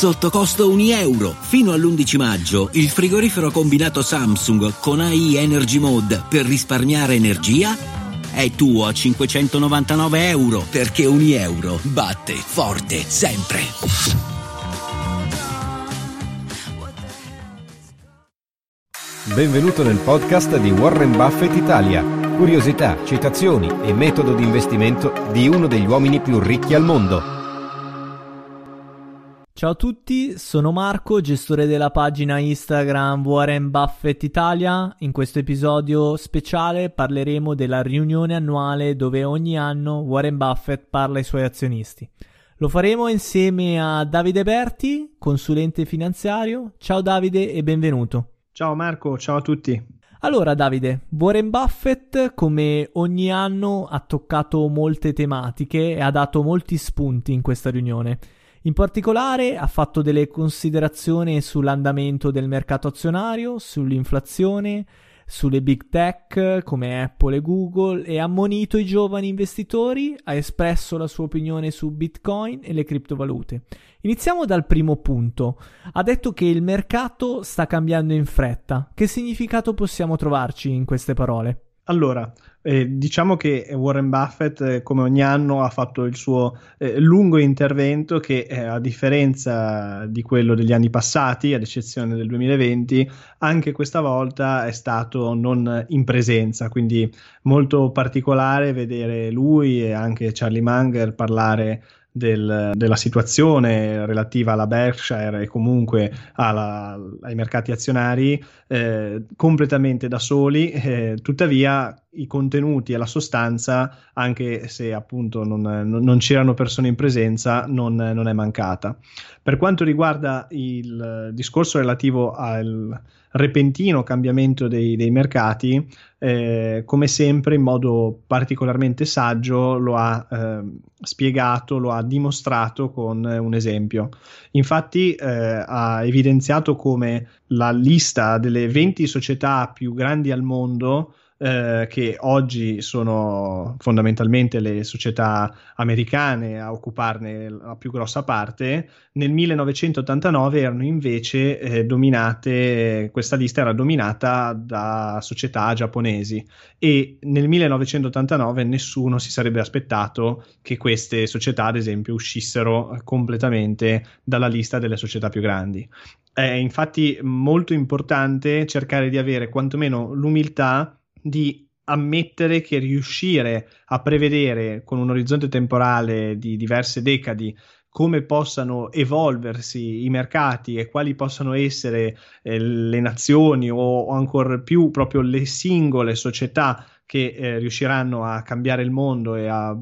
sotto costo 1 euro. Fino all'11 maggio il frigorifero combinato Samsung con AI Energy Mode per risparmiare energia è tuo a 599 euro perché ogni euro batte forte sempre. Benvenuto nel podcast di Warren Buffett Italia. Curiosità, citazioni e metodo di investimento di uno degli uomini più ricchi al mondo. Ciao a tutti, sono Marco, gestore della pagina Instagram Warren Buffett Italia. In questo episodio speciale parleremo della riunione annuale dove ogni anno Warren Buffett parla ai suoi azionisti. Lo faremo insieme a Davide Berti, consulente finanziario. Ciao Davide e benvenuto. Ciao Marco, ciao a tutti. Allora Davide, Warren Buffett come ogni anno ha toccato molte tematiche e ha dato molti spunti in questa riunione. In particolare ha fatto delle considerazioni sull'andamento del mercato azionario, sull'inflazione, sulle big tech come Apple e Google e ha ammonito i giovani investitori, ha espresso la sua opinione su Bitcoin e le criptovalute. Iniziamo dal primo punto. Ha detto che il mercato sta cambiando in fretta. Che significato possiamo trovarci in queste parole? Allora, eh, diciamo che Warren Buffett, eh, come ogni anno, ha fatto il suo eh, lungo intervento che, eh, a differenza di quello degli anni passati, ad eccezione del 2020, anche questa volta è stato non in presenza, quindi molto particolare vedere lui e anche Charlie Munger parlare del, della situazione relativa alla Berkshire e comunque alla, ai mercati azionari eh, completamente da soli, eh, tuttavia i contenuti e la sostanza, anche se appunto non, non c'erano persone in presenza, non, non, è mancata. Per quanto riguarda il discorso relativo al repentino cambiamento dei, dei mercati, eh, come sempre in modo particolarmente saggio lo ha eh, spiegato, lo ha dimostrato con un esempio. Infatti eh, ha evidenziato come la lista delle 20 società più grandi al mondo eh, che oggi sono fondamentalmente le società americane a occuparne la più grossa parte, nel 1989 erano invece eh, dominate, questa lista era dominata da società giapponesi e nel 1989 nessuno si sarebbe aspettato che queste società, ad esempio, uscissero completamente dalla lista delle società più grandi. È infatti molto importante cercare di avere quantomeno l'umiltà di ammettere che riuscire a prevedere con un orizzonte temporale di diverse decadi come possano evolversi i mercati e quali possano essere eh, le nazioni o, o, ancora più proprio le singole società che eh, riusciranno a cambiare il mondo e a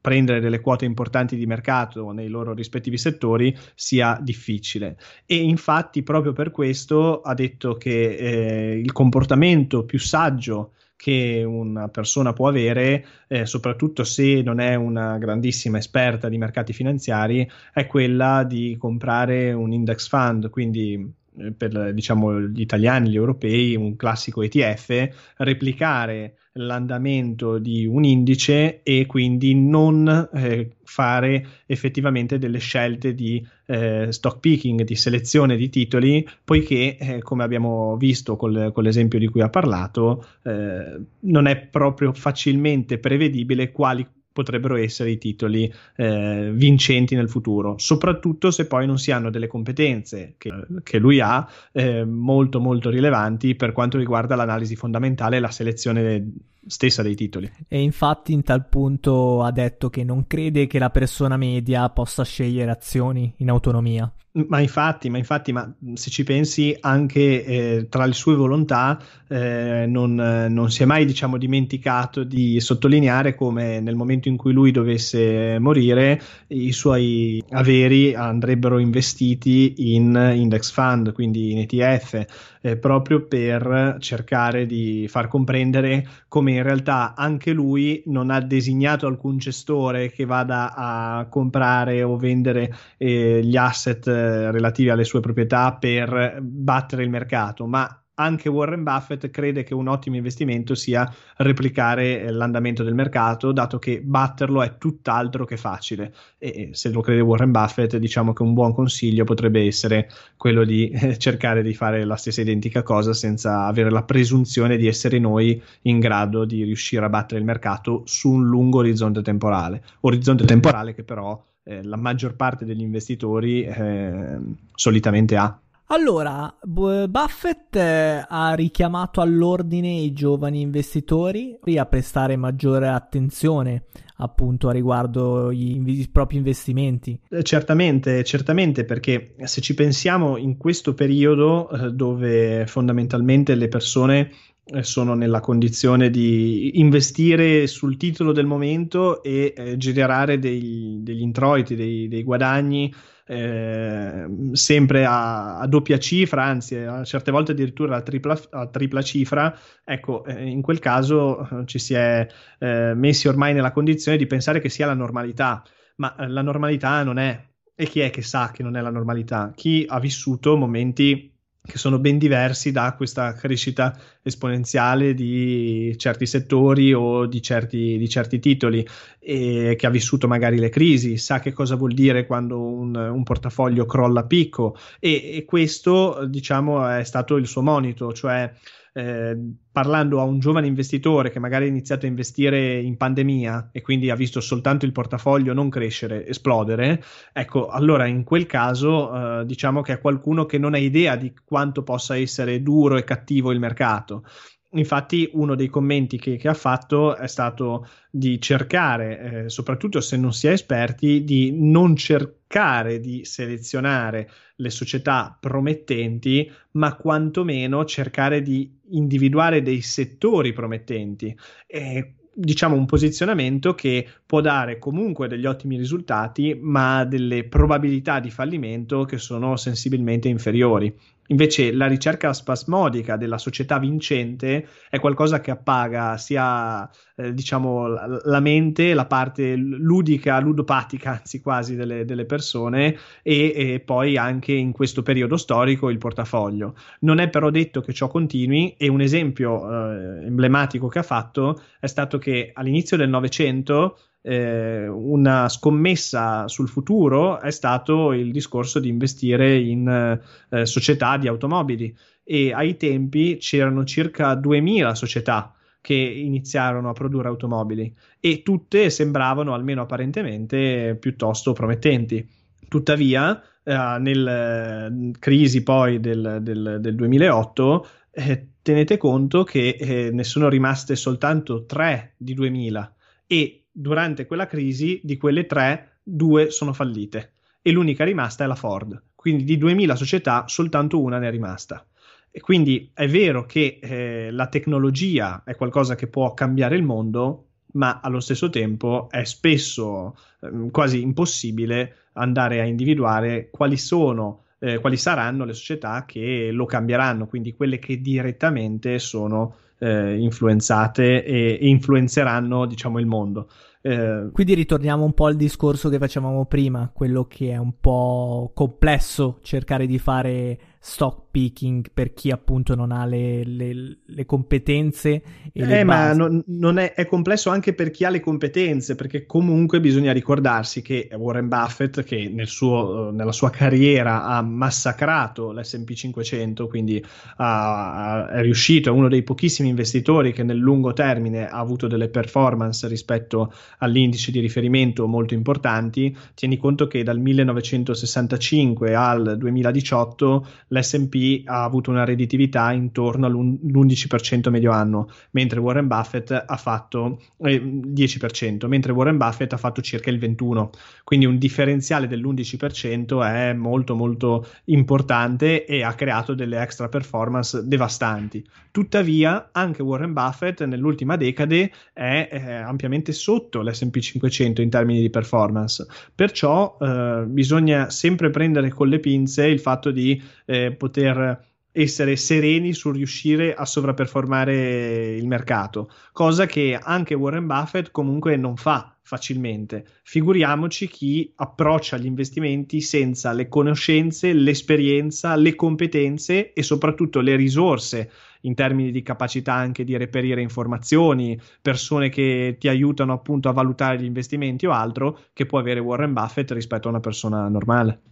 prendere delle quote importanti di mercato nei loro rispettivi settori sia difficile. E infatti proprio per questo ha detto che eh, il comportamento più saggio che una persona può avere, eh, soprattutto se non è una grandissima esperta di mercati finanziari, è quella di comprare un index fund, quindi per diciamo, gli italiani, gli europei, un classico ETF, replicare l'andamento di un indice e quindi non eh, fare effettivamente delle scelte di eh, stock picking, di selezione di titoli, poiché eh, come abbiamo visto col, con l'esempio di cui ha parlato, eh, non è proprio facilmente prevedibile quali potrebbero essere i titoli eh, vincenti nel futuro, soprattutto se poi non si hanno delle competenze che, che lui ha eh, molto molto rilevanti per quanto riguarda l'analisi fondamentale e la selezione stessa dei titoli. E infatti in tal punto ha detto che non crede che la persona media possa scegliere azioni in autonomia. Ma infatti, ma infatti, ma se ci pensi anche eh, tra le sue volontà, eh, non, non, si è mai diciamo, dimenticato di sottolineare come nel momento in cui lui dovesse morire, i suoi averi andrebbero investiti in index fund, quindi in ETF, eh, proprio per cercare di far comprendere come in realtà anche lui non ha designato alcun gestore che vada a comprare o vendere eh, gli asset eh, relativi alle sue proprietà per battere il mercato, ma anche Warren Buffett crede che un ottimo investimento sia replicare eh, l'andamento del mercato, dato che batterlo è tutt'altro che facile. E se lo crede Warren Buffett, diciamo che un buon consiglio potrebbe essere quello di eh, cercare di fare la stessa identica cosa senza avere la presunzione di essere noi in grado di riuscire a battere il mercato su un lungo orizzonte temporale. Orizzonte temporale che però eh, la maggior parte degli investitori eh, solitamente ha. Allora, Buffett eh, ha richiamato all'ordine i giovani investitori a prestare maggiore attenzione appunto a riguardo i, i propri investimenti. Eh, certamente, certamente, perché se ci pensiamo in questo periodo eh, dove fondamentalmente le persone eh, sono nella condizione di investire sul titolo del momento e eh, generare dei, degli introiti, dei, dei guadagni eh, sempre a, a, doppia cifra, anzi a certe volte addirittura a tripla, a tripla cifra, ecco, eh, in quel caso eh, ci si è eh, messi ormai nella condizione di pensare che sia la normalità, ma la normalità non è. E chi è che sa che non è la normalità? Chi ha vissuto momenti che sono ben diversi da questa crescita esponenziale di certi settori o di certi, di certi titoli e che ha vissuto magari le crisi, sa che cosa vuol dire quando un, un portafoglio crolla a picco e, e questo diciamo è stato il suo monito, cioè eh, parlando a un giovane investitore che magari ha iniziato a investire in pandemia e quindi ha visto soltanto il portafoglio non crescere, esplodere, ecco, allora in quel caso eh, diciamo che è qualcuno che non ha idea di quanto possa essere duro e cattivo il mercato. Infatti, uno dei commenti che, che, ha fatto è stato di cercare, eh, soprattutto se non si è esperti, di non cercare di selezionare le società promettenti, ma quantomeno cercare di individuare dei settori promettenti. E, diciamo un posizionamento che può dare comunque degli ottimi risultati, ma delle probabilità di fallimento che sono sensibilmente inferiori. Invece la ricerca spasmodica della società vincente è qualcosa che appaga sia eh, diciamo la, mente, la parte ludica, ludopatica anzi quasi delle, delle persone e, e, poi anche in questo periodo storico il portafoglio. Non è però detto che ciò continui e un esempio eh, emblematico che ha fatto è stato che all'inizio del Novecento eh, una scommessa sul futuro è stato il discorso di investire in eh, società di automobili e ai tempi c'erano circa 2000 società che iniziarono a produrre automobili e tutte sembravano almeno apparentemente piuttosto promettenti. Tuttavia, eh, nella eh, crisi poi del, del, del 2008 eh, tenete conto che eh, ne sono rimaste soltanto 3 di 2000 e durante quella crisi, di quelle tre, due sono fallite e l'unica rimasta è la Ford. Quindi di 2000 società soltanto una ne è rimasta. E quindi è vero che eh, la tecnologia è qualcosa che può cambiare il mondo, ma allo stesso tempo è spesso eh, quasi impossibile andare a individuare quali sono eh, quali saranno le società che lo cambieranno, quindi quelle che direttamente sono eh, influenzate e, e influenzeranno diciamo il mondo. Eh, Quindi ritorniamo un po' al discorso che facevamo prima, quello che è un po' complesso cercare di fare stock picking per chi appunto non ha le, le, le competenze. E le eh, ma non, non è, è, complesso anche per chi ha le competenze, perché comunque bisogna ricordarsi che Warren Buffett, che nel suo, nella sua carriera ha massacrato l'SP 500, quindi ha, è riuscito, è uno dei pochissimi investitori che nel lungo termine ha avuto delle performance rispetto all'indice di riferimento molto importanti. Tieni conto che dal 1965 al 2018 l'SP ha avuto una redditività intorno all'11% medio anno, mentre Warren Buffett ha fatto eh, 10%, mentre Warren Buffett ha fatto circa il 21%. Quindi un differenziale dell'11% è molto molto importante e ha creato delle extra performance devastanti. Tuttavia, anche Warren Buffett nell'ultima decade è eh, ampiamente sotto l'SP 500 in termini di performance. Perciò eh, bisogna sempre prendere con le pinze il fatto di eh, poter essere sereni sul riuscire a sovraperformare il mercato, cosa che anche Warren Buffett comunque non fa facilmente. Figuriamoci chi approccia gli investimenti senza le conoscenze, l'esperienza, le competenze e soprattutto le risorse in termini di capacità anche di reperire informazioni, persone che ti aiutano appunto a valutare gli investimenti o altro che può avere Warren Buffett rispetto a una persona normale.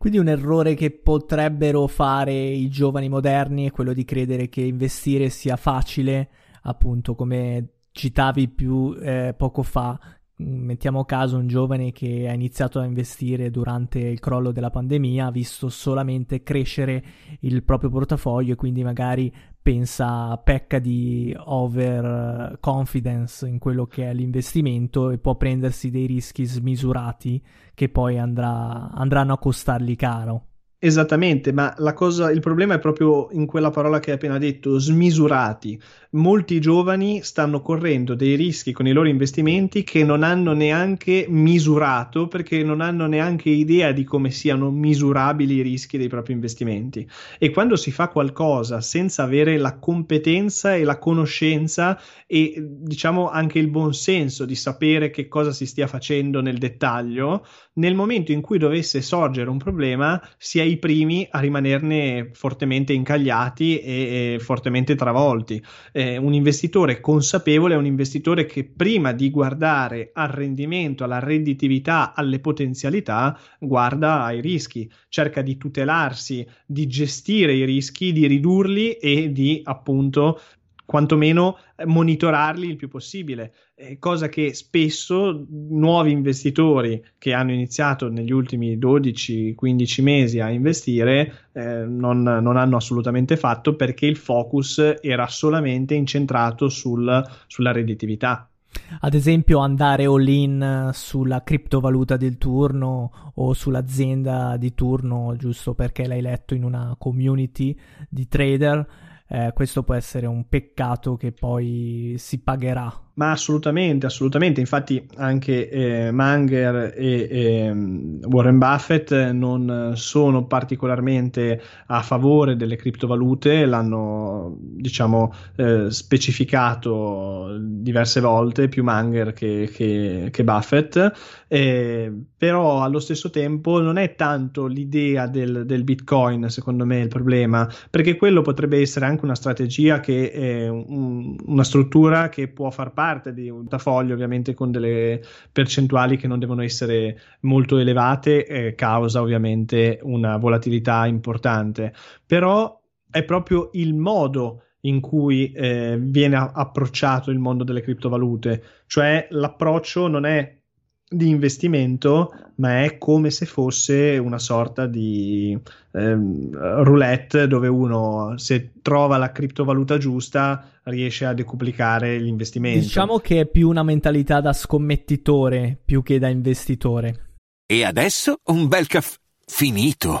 Quindi un errore che potrebbero fare i giovani moderni è quello di credere che investire sia facile, appunto come citavi più eh, poco fa, mettiamo caso un giovane che ha iniziato a investire durante il crollo della pandemia, ha visto solamente crescere il proprio portafoglio e quindi magari pensa, pecca di overconfidence in quello che è l'investimento e può prendersi dei rischi smisurati che poi andrà, andranno a costargli caro. Esattamente, ma cosa, il problema è proprio in quella parola che hai appena detto, smisurati. Molti giovani stanno correndo dei rischi con i loro investimenti che non hanno neanche misurato perché non hanno neanche idea di come siano misurabili i rischi dei propri investimenti. E quando si fa qualcosa senza avere la competenza e la conoscenza e diciamo anche il buon senso di sapere che cosa si stia facendo nel dettaglio, nel momento in cui dovesse sorgere un problema si è i primi a rimanerne fortemente incagliati e, e fortemente travolti. Eh, un investitore consapevole è un investitore che prima di guardare al rendimento, alla redditività, alle potenzialità, guarda ai rischi, cerca di tutelarsi, di gestire i rischi, di ridurli e di appunto quantomeno eh, monitorarli il più possibile, eh, cosa che spesso nuovi investitori che hanno iniziato negli ultimi 12-15 mesi a investire eh, non, non, hanno assolutamente fatto perché il focus era solamente incentrato sul, sulla redditività. Ad esempio andare all in sulla criptovaluta del turno o sull'azienda di turno giusto perché l'hai letto in una community di trader eh, questo può essere un peccato che poi si pagherà ma assolutamente, assolutamente. Infatti, anche eh, Manger e, e, Warren Buffett non sono particolarmente a favore delle criptovalute, l'hanno diciamo eh, specificato diverse volte, più Manger che, che, che Buffett. Eh, però allo stesso tempo non è tanto l'idea del, del, Bitcoin, secondo me, il problema, perché quello potrebbe essere anche una strategia che è un, una struttura che può far parte parte di un portafoglio ovviamente con delle percentuali che non devono essere molto elevate, eh, causa ovviamente una volatilità importante, però è proprio il modo in cui eh, viene approcciato il mondo delle criptovalute, cioè l'approccio non è di investimento, ma è come se fosse una sorta di ehm, roulette dove uno se trova la criptovaluta giusta riesce a decuplicare l'investimento. Diciamo che è più una mentalità da scommettitore più che da investitore. E adesso un bel caffè finito.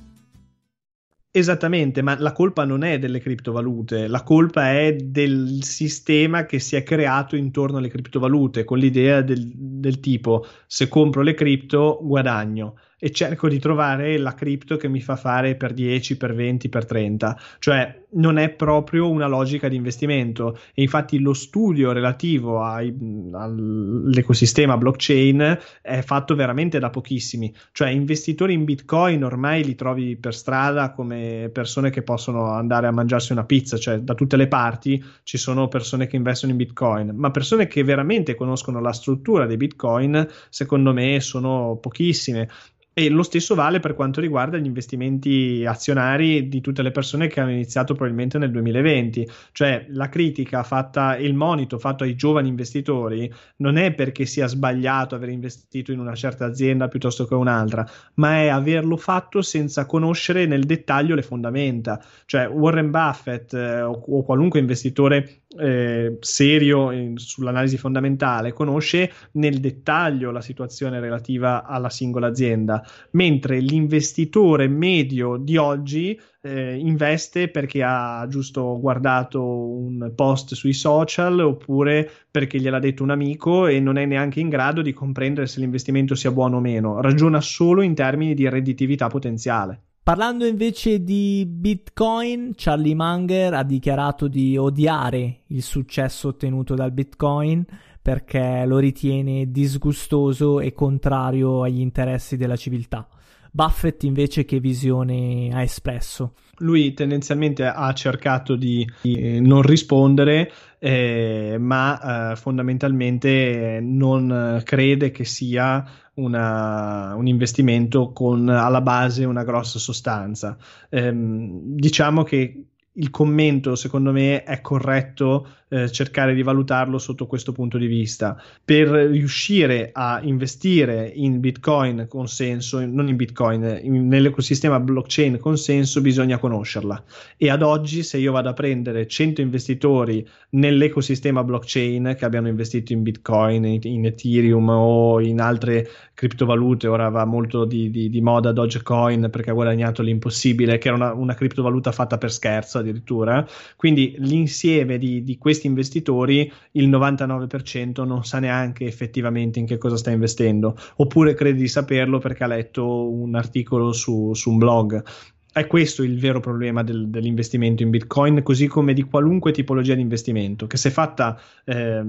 Esattamente, ma la colpa non è delle criptovalute, la colpa è del sistema che si è creato intorno alle criptovalute con l'idea del, del tipo se compro le cripto guadagno e cerco di trovare la cripto che mi fa fare per 10, per 20, per 30. Cioè non è proprio una logica di investimento e infatti lo studio relativo ai, all'ecosistema blockchain è fatto veramente da pochissimi. Cioè investitori in Bitcoin ormai li trovi per strada come persone che possono andare a mangiarsi una pizza, cioè da tutte le parti ci sono persone che investono in Bitcoin, ma persone che veramente conoscono la struttura dei Bitcoin secondo me sono pochissime e lo stesso vale per quanto riguarda gli investimenti azionari di tutte le persone che hanno iniziato probabilmente nel 2020. Cioè la critica fatta, il monito fatto ai giovani investitori non è perché sia sbagliato aver investito in una certa azienda piuttosto che un'altra, ma è averlo fatto senza conoscere nel dettaglio le fondamenta. Cioè Warren Buffett eh, o, o qualunque investitore eh, serio in, sull'analisi fondamentale conosce nel dettaglio la situazione relativa alla singola azienda, mentre l'investitore medio di oggi eh, investe perché ha giusto guardato un post sui social oppure perché gliel'ha detto un amico e non è neanche in grado di comprendere se l'investimento sia buono o meno, ragiona solo in termini di redditività potenziale. Parlando invece di Bitcoin, Charlie Munger ha dichiarato di odiare il successo ottenuto dal Bitcoin perché lo ritiene disgustoso e contrario agli interessi della civiltà. Buffett invece che visione ha espresso? Lui tendenzialmente ha cercato di, di non rispondere, eh, ma eh, fondamentalmente non crede che sia una, un investimento con alla base una grossa sostanza. Eh, diciamo che il commento, secondo me, è corretto eh, cercare di valutarlo sotto questo punto di vista. Per riuscire a investire in Bitcoin con senso, non in Bitcoin, in, nell'ecosistema blockchain con senso, bisogna conoscerla. E ad oggi, se io vado a prendere 100 investitori nell'ecosistema blockchain che abbiano investito in Bitcoin, in, in Ethereum o in altre criptovalute, ora va molto di, di, di, moda Dogecoin perché ha guadagnato l'impossibile, che era una, una criptovaluta fatta per scherzo addirittura. Quindi l'insieme di, di questi investitori, il 99% non sa neanche effettivamente in che cosa sta investendo, oppure crede di saperlo perché ha letto un articolo su, su un blog. È questo il vero problema del, dell'investimento in Bitcoin, così come di qualunque tipologia di investimento, che se fatta, eh,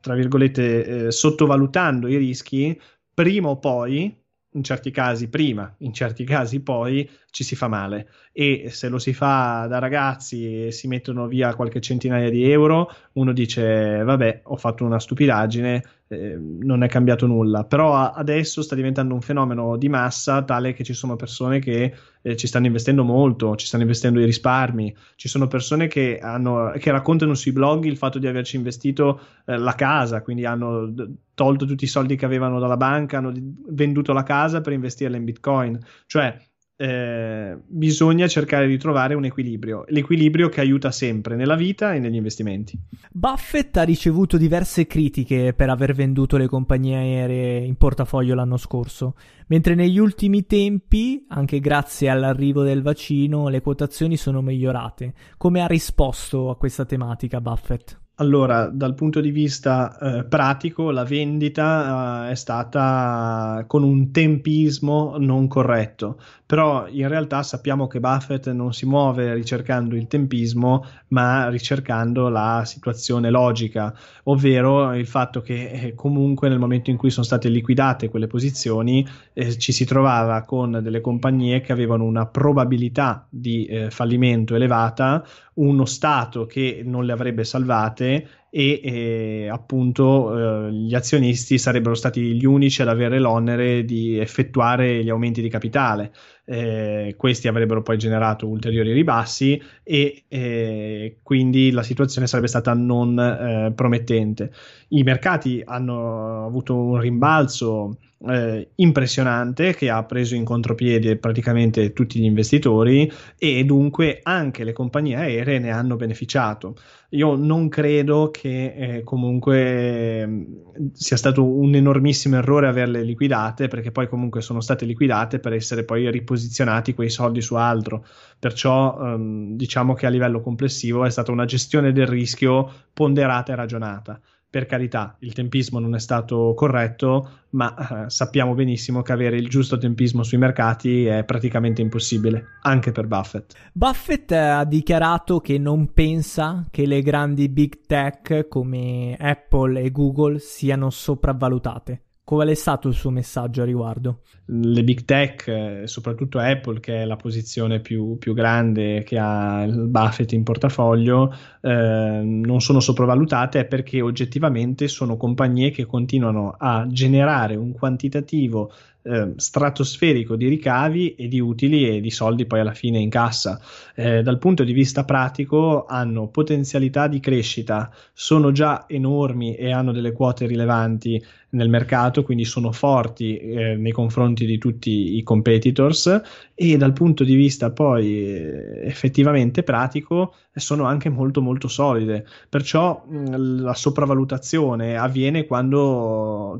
tra virgolette, eh, sottovalutando i rischi, prima o poi, in certi casi prima, in certi casi poi, ci si fa male. E se lo si fa da ragazzi e si mettono via qualche centinaia di euro, uno dice, vabbè, ho fatto una stupidaggine, eh, non è cambiato nulla. Però adesso sta diventando un fenomeno di massa tale che ci sono persone che eh, ci stanno investendo molto, ci stanno investendo i risparmi, ci sono persone che, hanno, che raccontano sui blog il fatto di averci investito eh, la casa, quindi hanno tolto tutti i soldi che avevano dalla banca, hanno venduto la casa per investirla in bitcoin. Cioè, eh, bisogna cercare di trovare un equilibrio, l'equilibrio che aiuta sempre nella vita e negli investimenti. Buffett ha ricevuto diverse critiche per aver venduto le compagnie aeree in portafoglio l'anno scorso, mentre negli ultimi tempi, anche grazie all'arrivo del vaccino, le quotazioni sono migliorate. Come ha risposto a questa tematica Buffett? Allora, dal punto di vista eh, pratico, la vendita eh, è stata con un tempismo non corretto, però in realtà sappiamo che Buffett non si muove ricercando il tempismo, ma ricercando la situazione logica, ovvero il fatto che eh, comunque nel momento in cui sono state liquidate quelle posizioni eh, ci si trovava con delle compagnie che avevano una probabilità di eh, fallimento elevata, uno Stato che non le avrebbe salvate e eh, appunto eh, gli azionisti sarebbero stati gli unici ad avere l'onere di effettuare gli aumenti di capitale. Eh, questi avrebbero poi generato ulteriori ribassi e eh, quindi la situazione sarebbe stata non eh, promettente. I mercati hanno avuto un rimbalzo eh, impressionante che ha preso in contropiede praticamente tutti gli investitori e dunque anche le compagnie aeree ne hanno beneficiato. Io non credo che eh, comunque mm, sia stato un enormissimo errore averle liquidate perché poi comunque sono state liquidate per essere poi riposizionati quei soldi su altro. Perciò ehm, diciamo che a livello complessivo è stata una gestione del rischio ponderata e ragionata per carità, il tempismo non è stato corretto, ma eh, sappiamo benissimo che avere il giusto tempismo sui mercati è praticamente impossibile, anche per Buffett. Buffett ha dichiarato che non pensa che le grandi big tech come Apple e Google siano sopravvalutate. Qual è stato il suo messaggio a riguardo? Le big tech, eh, soprattutto Apple, che è la posizione più, più grande che ha il Buffett in portafoglio, eh, non sono sopravvalutate perché oggettivamente sono compagnie che continuano a generare un quantitativo eh, stratosferico di ricavi e di utili e di soldi poi alla fine in cassa. Eh, dal punto di vista pratico hanno potenzialità di crescita, sono già enormi e hanno delle quote rilevanti nel mercato, quindi sono forti eh, nei confronti di tutti i competitors e dal punto di vista poi eh, effettivamente pratico sono anche molto molto solide. Perciò mh, la sopravvalutazione avviene quando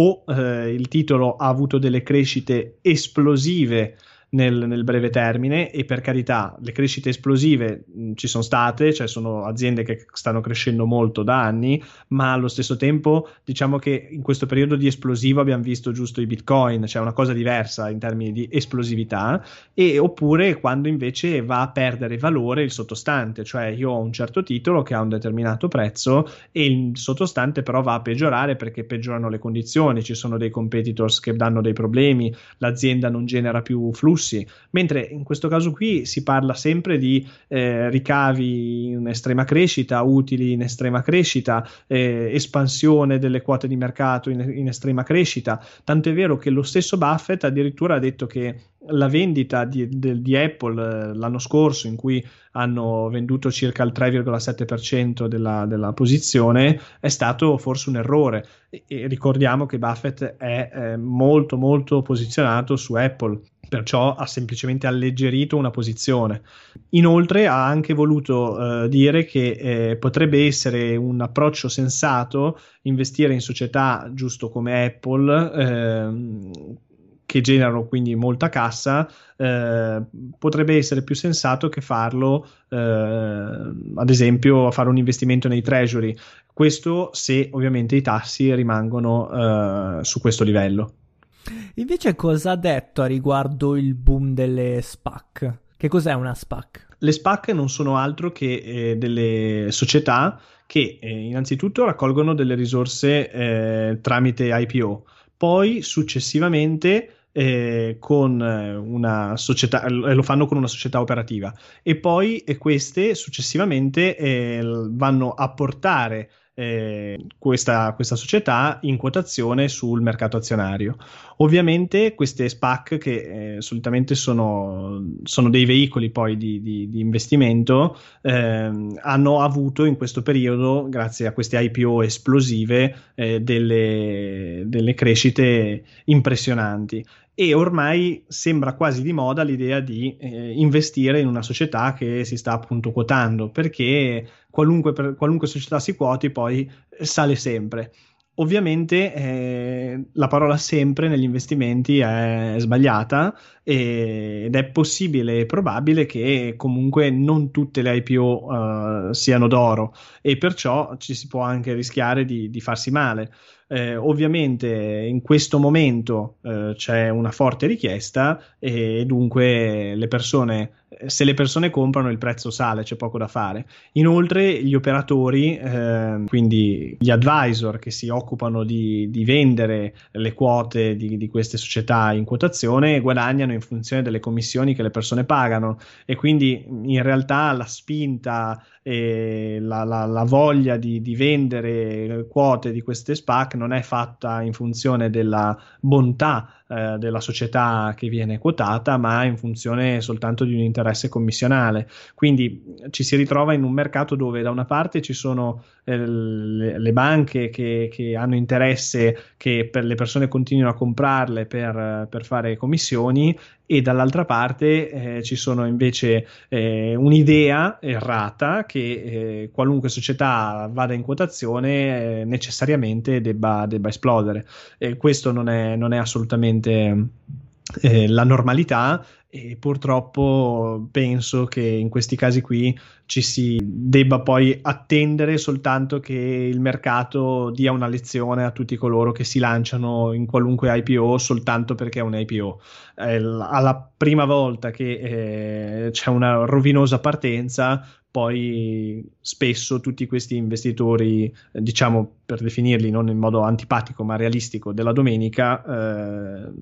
o eh, il titolo ha avuto delle crescite esplosive nel, nel, breve termine e per carità le crescite esplosive mh, ci sono state, cioè sono aziende che stanno crescendo molto da anni, ma allo stesso tempo diciamo che in questo periodo di esplosivo abbiamo visto giusto i bitcoin, cioè una cosa diversa in termini di esplosività, e oppure quando invece va a perdere valore il sottostante, cioè io ho un certo titolo che ha un determinato prezzo e il sottostante però va a peggiorare perché peggiorano le condizioni, ci sono dei competitors che danno dei problemi, l'azienda non genera più flusso flussi, mentre in questo caso qui si parla sempre di eh, ricavi in estrema crescita, utili in estrema crescita, eh, espansione delle quote di mercato in, in estrema crescita, tanto è vero che lo stesso Buffett addirittura ha detto che la vendita di, di, di, Apple eh, l'anno scorso, in cui hanno venduto circa il 3,7% della, della posizione, è stato forse un errore. E, e ricordiamo che Buffett è eh, molto, molto posizionato su Apple perciò ha semplicemente alleggerito una posizione. Inoltre ha anche voluto eh, dire che eh, potrebbe essere un approccio sensato investire in società giusto come Apple. Eh, che generano quindi molta cassa, eh, potrebbe essere più sensato che farlo, eh, ad esempio, fare un investimento nei treasury. Questo se ovviamente i tassi rimangono eh, su questo livello. Invece cosa ha detto a riguardo il boom delle SPAC? Che cos'è una SPAC? Le SPAC non sono altro che eh, delle società che eh, innanzitutto raccolgono delle risorse eh, tramite IPO, poi successivamente eh, con una società, lo fanno con una società operativa e poi queste successivamente eh, vanno a portare eh, questa, questa, società in quotazione sul mercato azionario. Ovviamente queste SPAC, che eh, solitamente sono, sono, dei veicoli poi di, di, di investimento, eh, hanno avuto in questo periodo, grazie a queste IPO esplosive, eh, delle, delle crescite impressionanti e ormai sembra quasi di moda l'idea di eh, investire in una società che si sta appunto quotando perché qualunque, per, qualunque società si quoti poi sale sempre. Ovviamente eh, la parola sempre negli investimenti è sbagliata e, ed è possibile e probabile che comunque non tutte le IPO eh, siano d'oro e perciò ci si può anche rischiare di, di farsi male. Eh, ovviamente in questo momento eh, c'è una forte richiesta e dunque le persone se le persone comprano il prezzo sale, c'è poco da fare. Inoltre gli operatori, eh, quindi gli advisor che si occupano di, di vendere le quote di, di, queste società in quotazione, guadagnano in funzione delle commissioni che le persone pagano e quindi in realtà la spinta e la, la, la voglia di, di, vendere quote di queste SPAC non è fatta in funzione della bontà eh, della società che viene quotata, ma in funzione soltanto di un interesse commissionale. Quindi ci si ritrova in un mercato dove da una parte ci sono eh, le, le, banche che, che, hanno interesse che per le persone continuino a comprarle per, per fare commissioni e dall'altra parte eh, ci sono invece eh, un'idea errata che eh, qualunque società vada in quotazione eh, necessariamente debba, debba esplodere. E questo non è, non è assolutamente eh, la normalità e purtroppo penso che in questi casi qui ci si debba poi attendere soltanto che il mercato dia una lezione a tutti coloro che si lanciano in qualunque IPO soltanto perché è un IPO. Eh, alla prima volta che eh, c'è una rovinosa partenza, poi spesso tutti questi investitori, diciamo per definirli non in modo antipatico ma realistico, della domenica, eh,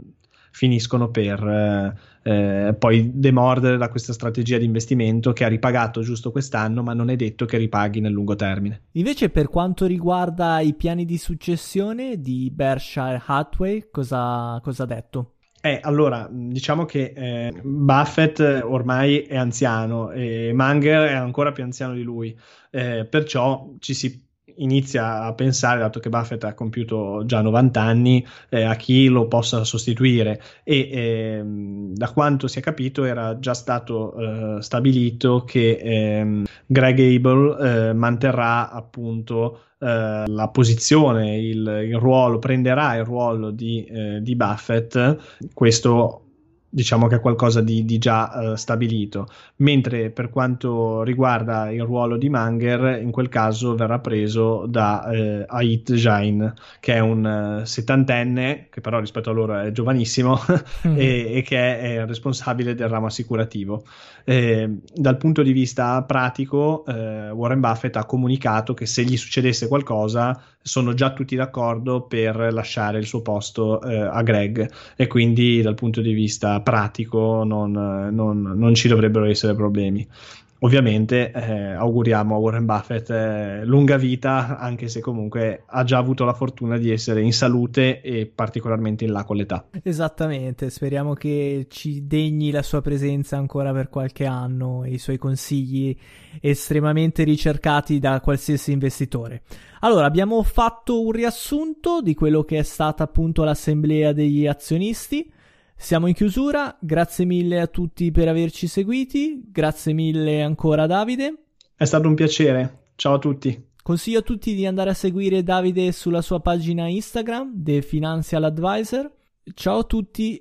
finiscono per eh, eh, poi demordere da questa strategia di investimento che ha ripagato giusto quest'anno, ma non è detto che ripaghi nel lungo termine. Invece, per quanto riguarda i piani di successione di Berkshire Hathaway, cosa, cosa ha detto? Eh, allora, diciamo che eh, Buffett ormai è anziano e Munger è ancora più anziano di lui, eh, perciò ci si inizia a pensare, dato che Buffett ha compiuto già 90 anni, eh, a chi lo possa sostituire. E eh, da quanto si è capito era già stato eh, stabilito che ehm, Greg Abel eh, manterrà appunto eh, la posizione, il, il, ruolo, prenderà il ruolo di, eh, di Buffett, questo diciamo che è qualcosa di, di già uh, stabilito. Mentre per quanto riguarda il ruolo di Manger, in quel caso verrà preso da uh, Ait Jain, che è un uh, settantenne, che però rispetto a loro è giovanissimo, mm-hmm. e, e, che è, è, responsabile del ramo assicurativo. Eh, dal punto di vista pratico, eh, Warren Buffett ha comunicato che se gli succedesse qualcosa, sono già tutti d'accordo per lasciare il suo posto eh, a Greg e quindi dal punto di vista pratico non, non, non ci dovrebbero essere problemi. Ovviamente eh, auguriamo a Warren Buffett eh, lunga vita, anche se comunque ha già avuto la fortuna di essere in salute e particolarmente in là con l'età. Esattamente, speriamo che ci degni la sua presenza ancora per qualche anno e i suoi consigli estremamente ricercati da qualsiasi investitore. Allora, abbiamo fatto un riassunto di quello che è stata appunto l'assemblea degli azionisti. Siamo in chiusura, grazie mille a tutti per averci seguiti, grazie mille ancora Davide. È stato un piacere, ciao a tutti. Consiglio a tutti di andare a seguire Davide sulla sua pagina Instagram, The Financial Advisor. Ciao a tutti